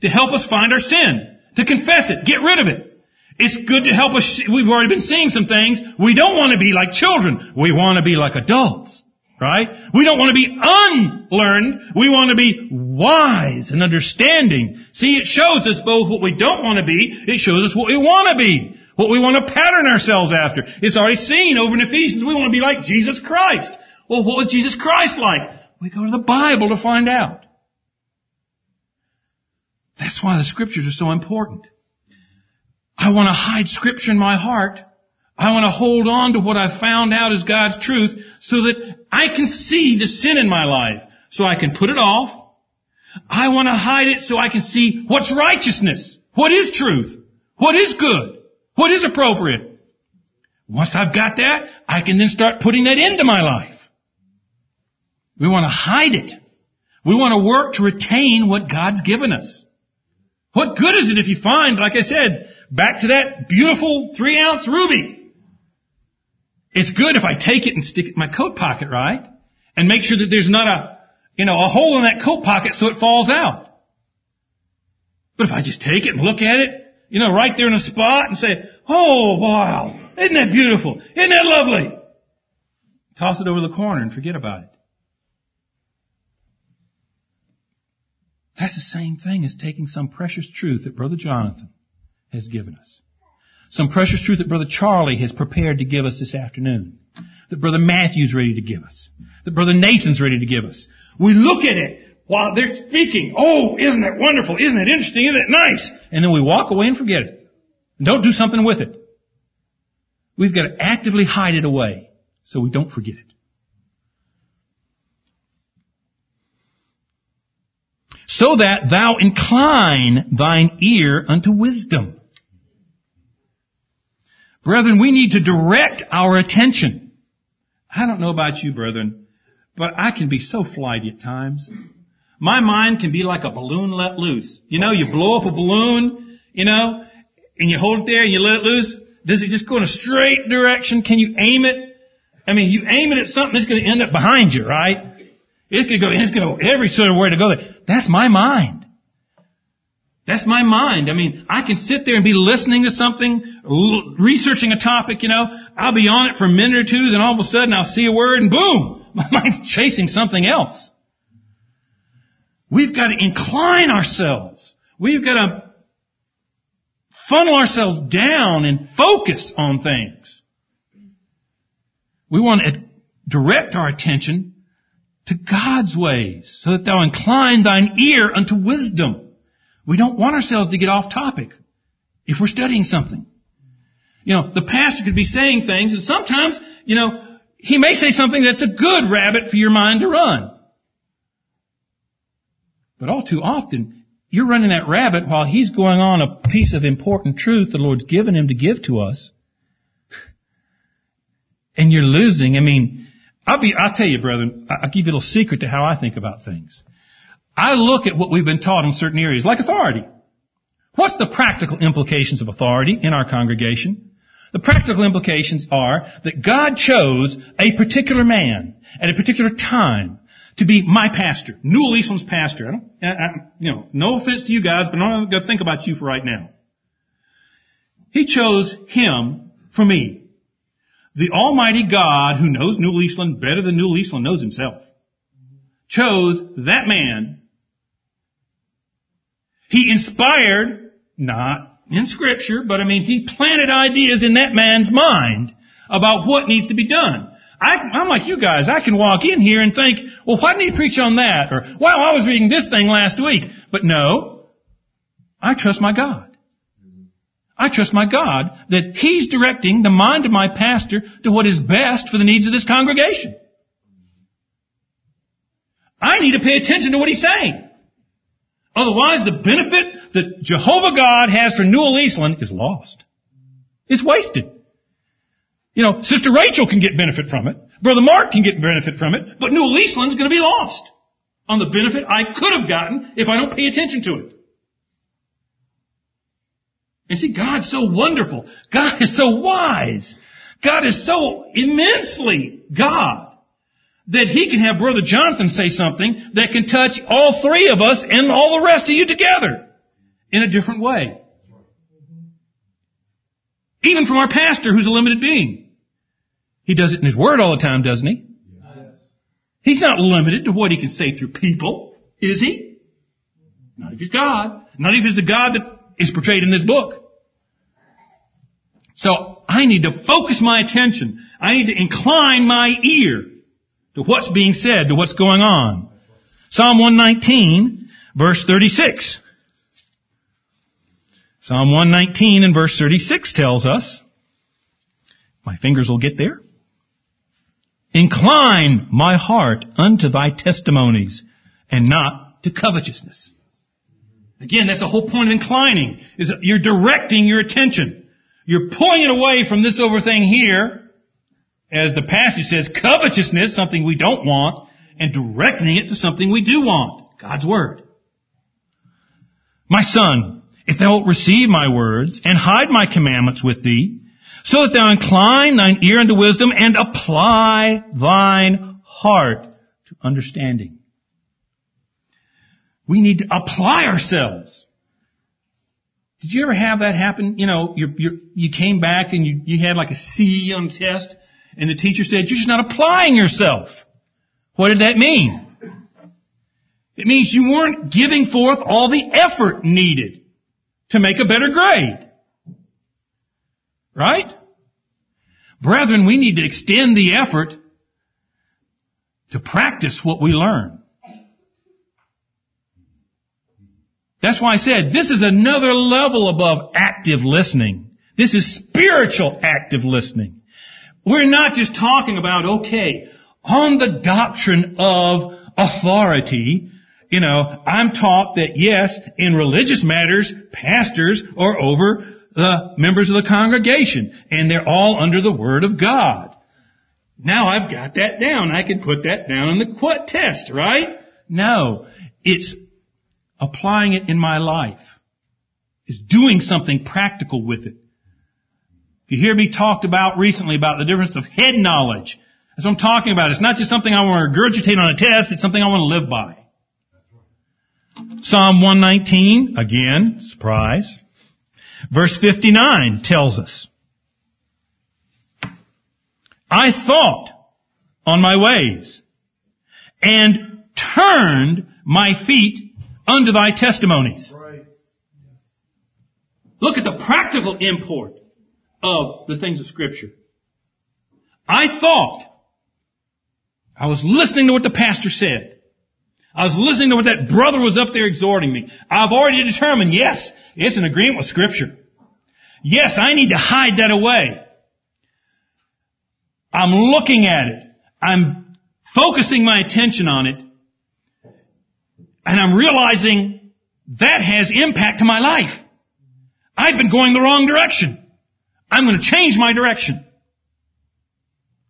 A: To help us find our sin. To confess it. Get rid of it. It's good to help us, we've already been seeing some things. We don't want to be like children. We want to be like adults. Right? We don't want to be unlearned. We want to be wise and understanding. See, it shows us both what we don't want to be. It shows us what we want to be. What we want to pattern ourselves after. It's already seen over in Ephesians. We want to be like Jesus Christ. Well, what was Jesus Christ like? We go to the Bible to find out. That's why the scriptures are so important. I want to hide scripture in my heart. I want to hold on to what I found out as God's truth so that I can see the sin in my life so I can put it off. I want to hide it so I can see what's righteousness, what is truth, what is good, what is appropriate. Once I've got that, I can then start putting that into my life. We want to hide it. We want to work to retain what God's given us. What good is it if you find, like I said, back to that beautiful three ounce ruby? It's good if I take it and stick it in my coat pocket, right? And make sure that there's not a, you know, a hole in that coat pocket so it falls out. But if I just take it and look at it, you know, right there in a spot and say, oh wow, isn't that beautiful? Isn't that lovely? Toss it over the corner and forget about it. That's the same thing as taking some precious truth that Brother Jonathan has given us. Some precious truth that Brother Charlie has prepared to give us this afternoon. That Brother Matthew's ready to give us. That Brother Nathan's ready to give us. We look at it while they're speaking. Oh, isn't it wonderful? Isn't it interesting? Isn't it nice? And then we walk away and forget it. And don't do something with it. We've got to actively hide it away so we don't forget it. So that thou incline thine ear unto wisdom. Brethren, we need to direct our attention. I don't know about you, brethren, but I can be so flighty at times. My mind can be like a balloon let loose. You know, you blow up a balloon, you know, and you hold it there and you let it loose. Does it just go in a straight direction? Can you aim it? I mean, you aim it at something that's going to end up behind you, right? Going to go, it's going to go every sort of way to go there. That's my mind. That's my mind. I mean, I can sit there and be listening to something, researching a topic, you know. I'll be on it for a minute or two, then all of a sudden I'll see a word and boom, my mind's chasing something else. We've got to incline ourselves. We've got to funnel ourselves down and focus on things. We want to direct our attention to God's ways, so that thou incline thine ear unto wisdom. We don't want ourselves to get off topic if we're studying something. You know, the pastor could be saying things, and sometimes, you know, he may say something that's a good rabbit for your mind to run. But all too often, you're running that rabbit while he's going on a piece of important truth the Lord's given him to give to us. And you're losing. I mean, I'll be, I'll tell you, brethren, I'll give you a little secret to how I think about things. I look at what we've been taught in certain areas, like authority. What's the practical implications of authority in our congregation? The practical implications are that God chose a particular man at a particular time to be my pastor, Newell Eastland's pastor. I don't, I, I, you know, no offense to you guys, but I'm not going to think about you for right now. He chose him for me. The Almighty God, who knows Newell Eastland better than Newell Eastland knows himself, chose that man. He inspired, not in scripture, but I mean, he planted ideas in that man's mind about what needs to be done. I, am like you guys. I can walk in here and think, well, why didn't he preach on that? Or, wow, I was reading this thing last week. But no, I trust my God. I trust my God that He's directing the mind of my pastor to what is best for the needs of this congregation. I need to pay attention to what He's saying. Otherwise, the benefit that Jehovah God has for Newell Eastland is lost. It's wasted. You know, Sister Rachel can get benefit from it. Brother Mark can get benefit from it. But Newell Eastland's going to be lost on the benefit I could have gotten if I don't pay attention to it. And see, God's so wonderful. God is so wise. God is so immensely God that He can have Brother Jonathan say something that can touch all three of us and all the rest of you together in a different way. Even from our pastor who's a limited being. He does it in His Word all the time, doesn't He? He's not limited to what He can say through people, is He? Not if He's God. Not if He's the God that is portrayed in this book. So I need to focus my attention. I need to incline my ear to what's being said, to what's going on. Psalm 119, verse 36. Psalm 119 and verse 36 tells us, my fingers will get there. Incline my heart unto thy testimonies and not to covetousness. Again, that's the whole point of inclining, is you're directing your attention. You're pulling it away from this over thing here, as the passage says, covetousness, something we don't want, and directing it to something we do want. God's Word. My son, if thou wilt receive my words, and hide my commandments with thee, so that thou incline thine ear unto wisdom, and apply thine heart to understanding. We need to apply ourselves. Did you ever have that happen? You know, you you came back and you, you had like a C on the test, and the teacher said, you're just not applying yourself. What did that mean? It means you weren't giving forth all the effort needed to make a better grade. Right? Brethren, we need to extend the effort to practice what we learn. That's why I said this is another level above active listening. This is spiritual active listening. We're not just talking about, okay, on the doctrine of authority, you know, I'm taught that yes, in religious matters, pastors are over the members of the congregation, and they're all under the Word of God. Now I've got that down. I can put that down on the test, right? No. It's applying it in my life. Is doing something practical with it. If you hear me talked about recently about the difference of head knowledge, that's what I'm talking about. It's not just something I want to regurgitate on a test, it's something I want to live by. Psalm 119, again, surprise. Verse 59 tells us, I thought on my ways and turned my feet unto thy testimonies. Right. Look at the practical import of the things of scripture. I thought I was listening to what the pastor said. I was listening to what that brother was up there exhorting me. I've already determined, yes, it's an agreement with scripture. Yes, I need to hide that away. I'm looking at it. I'm focusing my attention on it. And I'm realizing that has impact to my life. I've been going the wrong direction. I'm going to change my direction.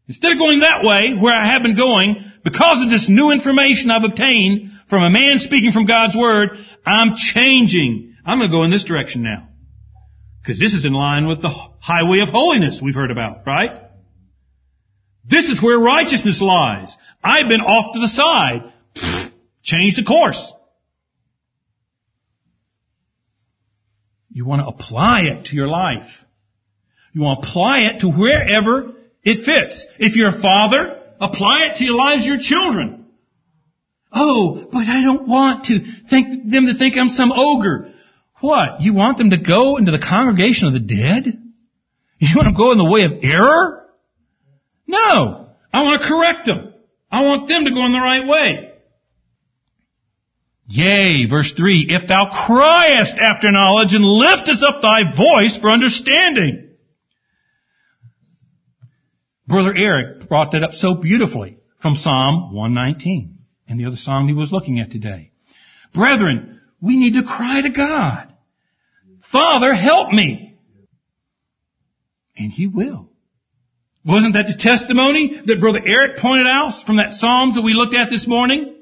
A: Instead of going that way, where I have been going, because of this new information I've obtained from a man speaking from God's Word, I'm changing I'm going to go in this direction now. Because this is in line with the highway of holiness we've heard about, right? This is where righteousness lies. I've been off to the side. Pfft, change the course. You want to apply it to your life. You want to apply it to wherever it fits. If you're a father, apply it to your lives your children. Oh, but I don't want to think them to think I'm some ogre. What? You want them to go into the congregation of the dead? You want them to go in the way of error? No. I want to correct them. I want them to go in the right way. Yea, verse 3, if thou criest after knowledge and liftest up thy voice for understanding. Brother Eric brought that up so beautifully from Psalm 119 and the other song he was looking at today. Brethren, we need to cry to God. Father, help me. And He will. Wasn't that the testimony that Brother Eric pointed out from that Psalms that we looked at this morning?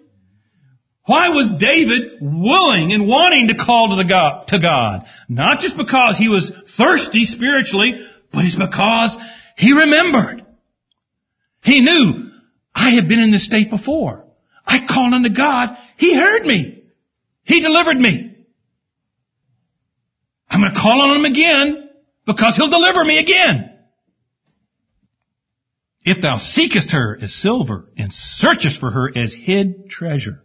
A: Why was David willing and wanting to call to, the God, to God? Not just because he was thirsty spiritually, but it's because he remembered. He knew, I had been in this state before. I called unto God. He heard me. He delivered me. I'm going to call on him again because he'll deliver me again. If thou seekest her as silver and searchest for her as hid treasure.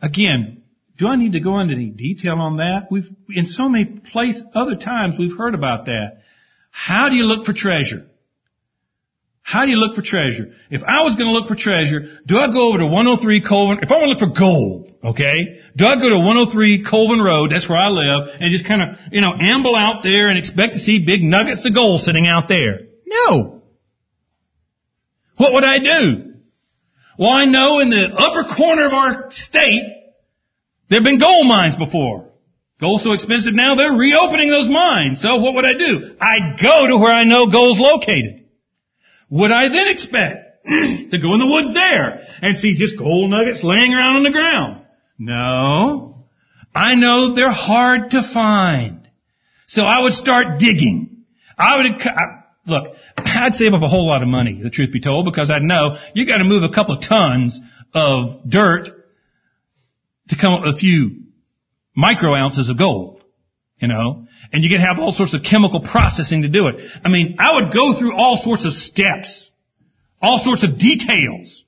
A: Again, do I need to go into any detail on that? We've, in so many places, other times we've heard about that. How do you look for treasure? How do you look for treasure? If I was going to look for treasure, do I go over to 103 Colvin? If I want to look for gold, okay, do I go to 103 Colvin Road? That's where I live, and just kind of, you know, amble out there and expect to see big nuggets of gold sitting out there? No. What would I do? Well, I know in the upper corner of our state, there have been gold mines before. Gold's so expensive now, they're reopening those mines. So what would I do? I'd go to where I know gold's located. Would I then expect to go in the woods there and see just gold nuggets laying around on the ground? No. I know they're hard to find. So I would start digging. I would, look, I'd save up a whole lot of money, the truth be told, because I'd know you gotta move a couple of tons of dirt to come up with a few micro ounces of gold. You know? And you can have all sorts of chemical processing to do it. I mean, I would go through all sorts of steps, all sorts of details,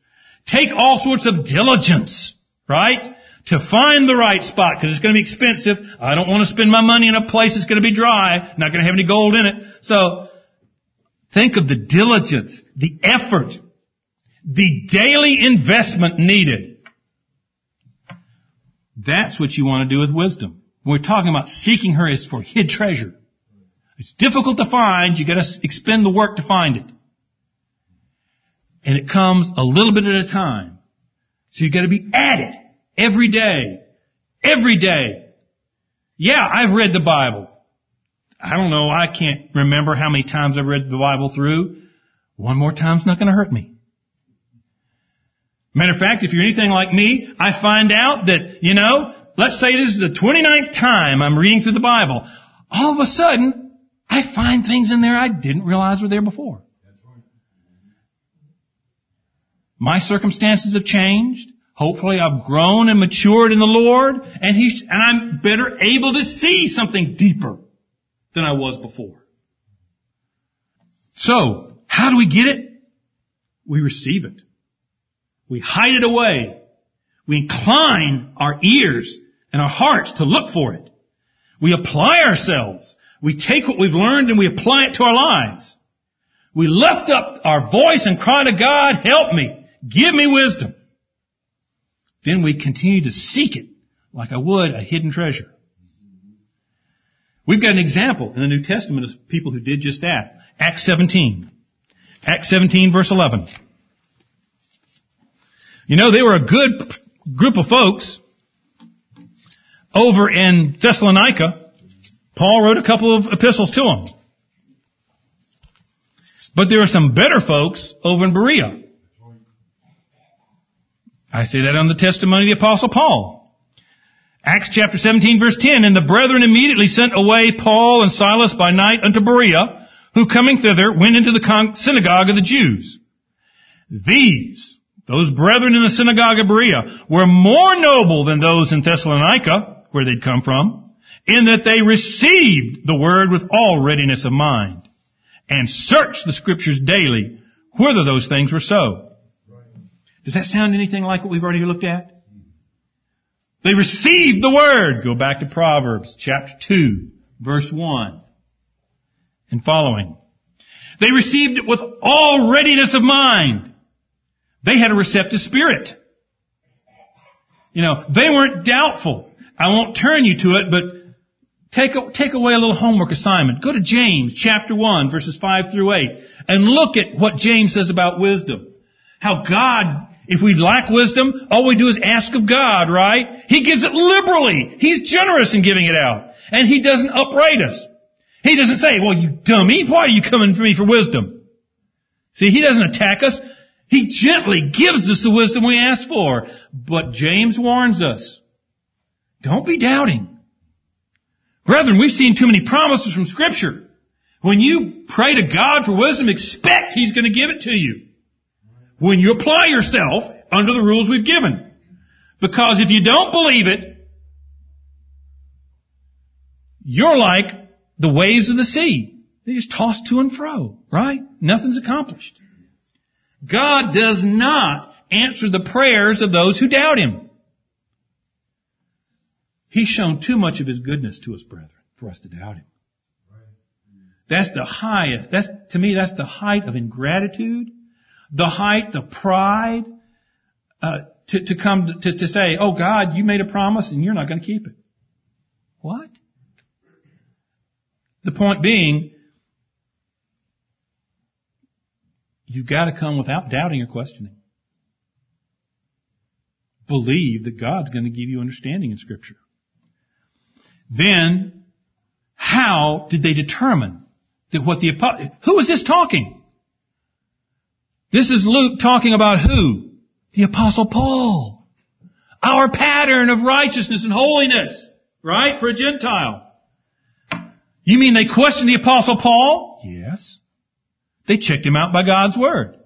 A: take all sorts of diligence, right? To find the right spot, because it's going to be expensive. I don't want to spend my money in a place that's going to be dry, not going to have any gold in it. So, think of the diligence, the effort, the daily investment needed. That's what you want to do with wisdom. When we're talking about seeking her as for hid treasure. It's difficult to find. You gotta expend the work to find it. And it comes a little bit at a time. So you gotta be at it every day. Every day. Yeah, I've read the Bible. I don't know, I can't remember how many times I've read the Bible through. One more time's not gonna hurt me. Matter of fact, if you're anything like me, I find out that, you know, let's say this is the 29th time I'm reading through the Bible. All of a sudden, I find things in there I didn't realize were there before. My circumstances have changed. Hopefully I've grown and matured in the Lord and He's, and I'm better able to see something deeper than I was before. So, how do we get it? We receive it. We hide it away. We incline our ears and our hearts to look for it. We apply ourselves. We take what we've learned and we apply it to our lives. We lift up our voice and cry to God, help me. Give me wisdom. Then we continue to seek it like I would a hidden treasure. We've got an example in the New Testament of people who did just that. Acts 17. Acts 17 verse 11. You know, they were a good group of folks over in Thessalonica, Paul wrote a couple of epistles to them. But there are some better folks over in Berea. I say that on the testimony of the apostle Paul. Acts chapter 17 verse 10, And the brethren immediately sent away Paul and Silas by night unto Berea, who coming thither went into the synagogue of the Jews. These, those brethren in the synagogue of Berea, were more noble than those in Thessalonica, where they'd come from, in that they received the word with all readiness of mind, and searched the scriptures daily, whether those things were so. Does that sound anything like what we've already looked at? They received the word. Go back to Proverbs chapter 2, verse 1 and following. They received it with all readiness of mind. They had a receptive spirit. You know, they weren't doubtful. I won't turn you to it, but take, take away a little homework assignment. Go to James chapter 1 verses 5 through 8 and look at what James says about wisdom. How God, if we lack wisdom, all we do is ask of God, right? He gives it liberally. He's generous in giving it out. And He doesn't upbraid us. He doesn't say, well, you dummy, why are you coming for me for wisdom? See, He doesn't attack us. He gently gives us the wisdom we ask for. But James warns us, don't be doubting. Brethren, we've seen too many promises from scripture. When you pray to God for wisdom, expect He's going to give it to you. When you apply yourself under the rules we've given. Because if you don't believe it, you're like the waves of the sea. They just toss to and fro, right? Nothing's accomplished. God does not answer the prayers of those who doubt Him. He's shown too much of His goodness to us, brethren, for us to doubt Him. That's the highest, that's, to me, that's the height of ingratitude, the height, the pride, uh, to, to come to, to say, oh God, you made a promise and you're not going to keep it. What? The point being, you've got to come without doubting or questioning. Believe that God's going to give you understanding in Scripture. Then, how did they determine that what the apostle, who is this talking? This is Luke talking about who? The apostle Paul. Our pattern of righteousness and holiness, right? For a Gentile. You mean they questioned the apostle Paul? Yes. They checked him out by God's word.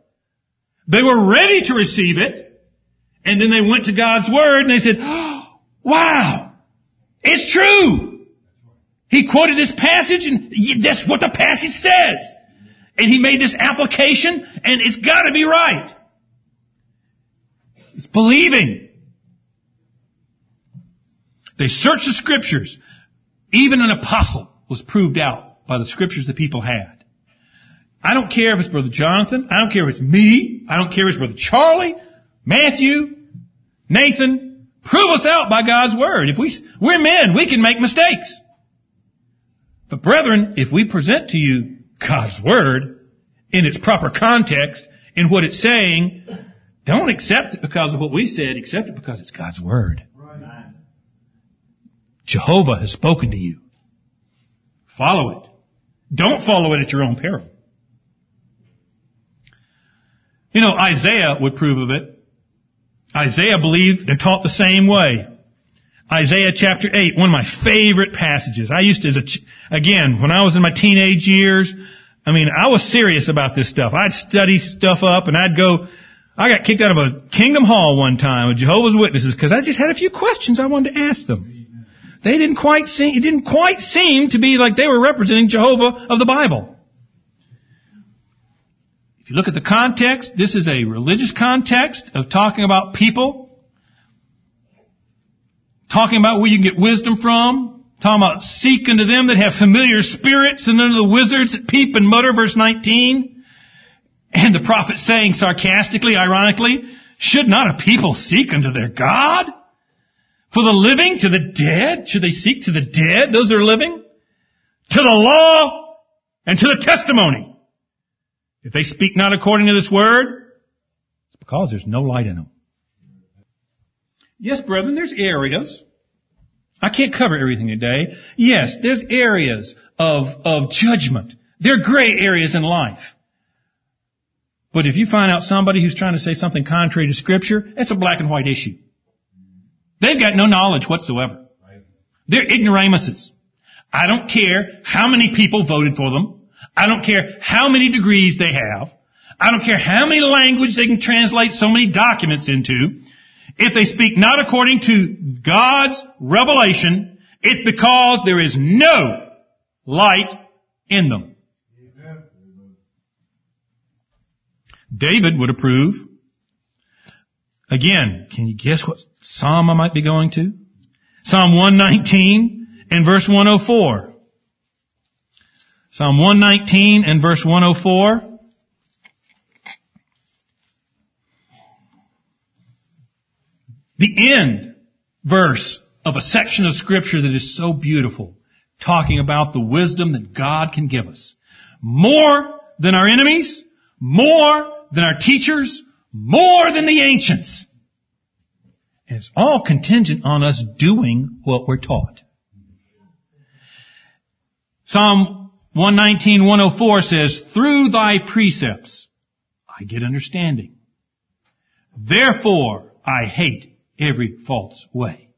A: They were ready to receive it, and then they went to God's word and they said, oh, wow, it's true. He quoted this passage and that's what the passage says. And he made this application and it's gotta be right. It's believing. They searched the scriptures. Even an apostle was proved out by the scriptures the people had. I don't care if it's Brother Jonathan. I don't care if it's me. I don't care if it's Brother Charlie, Matthew, Nathan. Prove us out by God's Word. If we, we're men, we can make mistakes. But brethren, if we present to you God's Word in its proper context, in what it's saying, don't accept it because of what we said, accept it because it's God's Word. Jehovah has spoken to you. Follow it. Don't follow it at your own peril. You know, Isaiah would prove of it. Isaiah believed and taught the same way. Isaiah chapter 8, one of my favorite passages. I used to, as a, again, when I was in my teenage years, I mean, I was serious about this stuff. I'd study stuff up and I'd go, I got kicked out of a Kingdom Hall one time with Jehovah's Witnesses because I just had a few questions I wanted to ask them. They didn't quite seem, it didn't quite seem to be like they were representing Jehovah of the Bible. If you look at the context, this is a religious context of talking about people, talking about where you can get wisdom from, talking about seek unto them that have familiar spirits and unto the wizards that peep and mutter, verse 19. And the prophet saying sarcastically, ironically, should not a people seek unto their God? For the living to the dead? Should they seek to the dead, those that are living? To the law and to the testimony. If they speak not according to this word, it's because there's no light in them. Yes, brethren, there's areas. I can't cover everything today. Yes, there's areas of, of judgment. There are gray areas in life. But if you find out somebody who's trying to say something contrary to scripture, it's a black and white issue. They've got no knowledge whatsoever. They're ignoramuses. I don't care how many people voted for them. I don't care how many degrees they have. I don't care how many languages they can translate so many documents into. If they speak not according to God's revelation, it's because there is no light in them. David would approve. Again, can you guess what psalm I might be going to? Psalm 119 and verse 104. Psalm 119 and verse 104. The end verse of a section of scripture that is so beautiful, talking about the wisdom that God can give us. More than our enemies, more than our teachers, more than the ancients. And it's all contingent on us doing what we're taught. Psalm 119, 104 says, through thy precepts I get understanding. Therefore I hate every false way.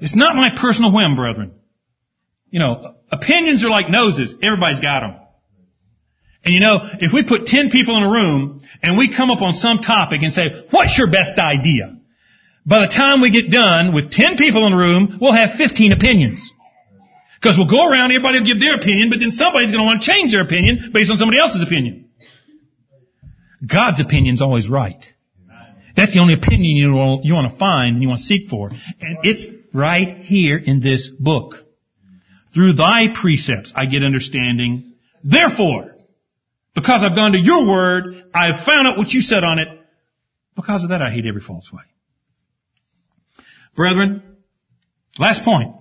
A: It's not my personal whim, brethren. You know, opinions are like noses. Everybody's got them. And you know, if we put 10 people in a room and we come up on some topic and say, what's your best idea? By the time we get done with 10 people in the room, we'll have 15 opinions. Because we'll go around, everybody will give their opinion, but then somebody's going to want to change their opinion based on somebody else's opinion. God's opinion's always right. That's the only opinion you want, you want to find and you want to seek for. And it's right here in this book. Through thy precepts I get understanding. Therefore, because I've gone to your word, I've found out what you said on it. Because of that, I hate every false way. Brethren, last point.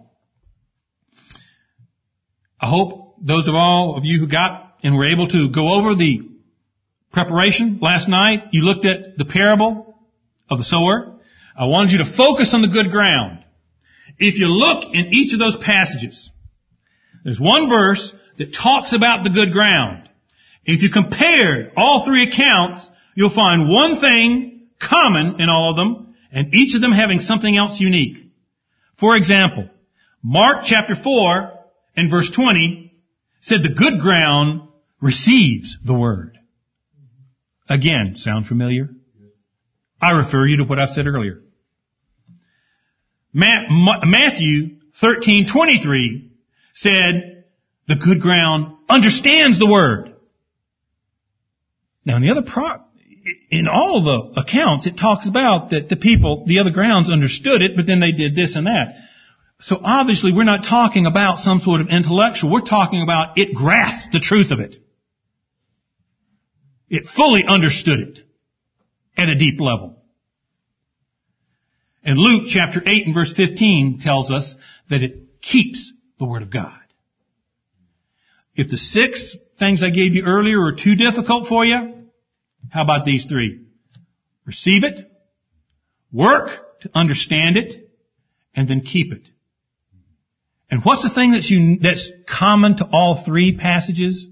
A: I hope those of all of you who got and were able to go over the preparation last night, you looked at the parable of the sower. I wanted you to focus on the good ground. If you look in each of those passages, there's one verse that talks about the good ground. If you compare all three accounts, you'll find one thing common in all of them, and each of them having something else unique. For example, Mark chapter 4 and verse 20 said the good ground receives the word. Again, sound familiar? I refer you to what I said earlier. Matthew 13:23 said the good ground understands the word. Now in the other pro- in all the accounts it talks about that the people, the other grounds understood it, but then they did this and that. So obviously we're not talking about some sort of intellectual, we're talking about it grasped the truth of it. It fully understood it at a deep level. And Luke chapter 8 and verse 15 tells us that it keeps the Word of God. If the six things I gave you earlier are too difficult for you, how about these three? Receive it, work to understand it, and then keep it. And what's the thing that's, un- that's common to all three passages?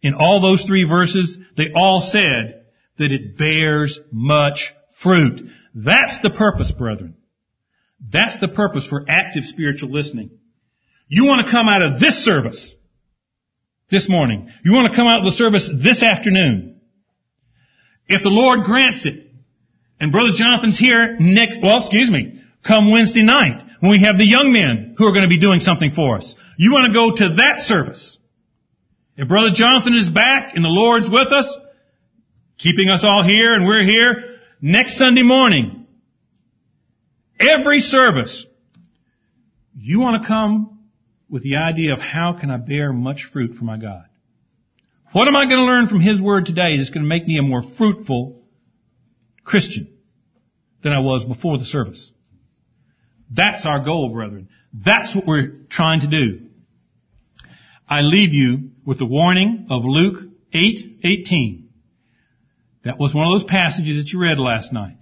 A: In all those three verses, they all said that it bears much fruit. That's the purpose, brethren. That's the purpose for active spiritual listening. You want to come out of this service this morning. You want to come out of the service this afternoon. If the Lord grants it, and Brother Jonathan's here next, well, excuse me, come Wednesday night when we have the young men who are going to be doing something for us. You want to go to that service. If Brother Jonathan is back and the Lord's with us, keeping us all here and we're here, next Sunday morning, every service, you want to come with the idea of how can I bear much fruit for my God? What am I going to learn from His Word today that's going to make me a more fruitful Christian than I was before the service? That's our goal, brethren. That's what we're trying to do. I leave you with the warning of Luke 8:18. That was one of those passages that you read last night.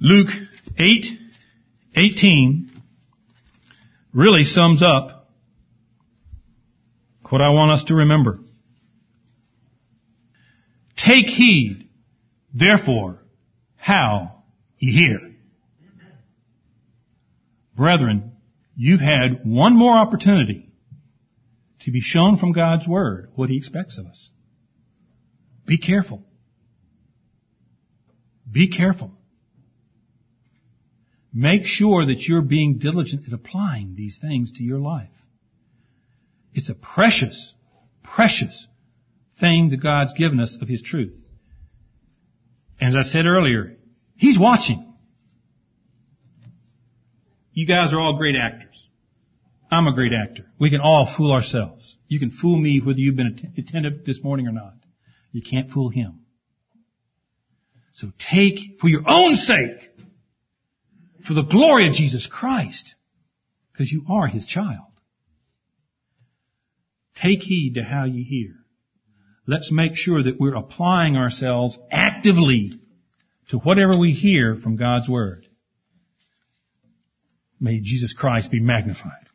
A: Luke 8:18 really sums up what I want us to remember. Take heed, therefore, how ye hear. Brethren, you've had one more opportunity to be shown from God's Word what He expects of us. Be careful. Be careful. Make sure that you're being diligent in applying these things to your life. It's a precious, precious thing that God's given us of His truth. And as I said earlier, He's watching. You guys are all great actors. I'm a great actor. We can all fool ourselves. You can fool me whether you've been attentive this morning or not. You can't fool Him. So take, for your own sake, for the glory of Jesus Christ, because you are His child. Take heed to how you hear. Let's make sure that we're applying ourselves actively to whatever we hear from God's Word. May Jesus Christ be magnified.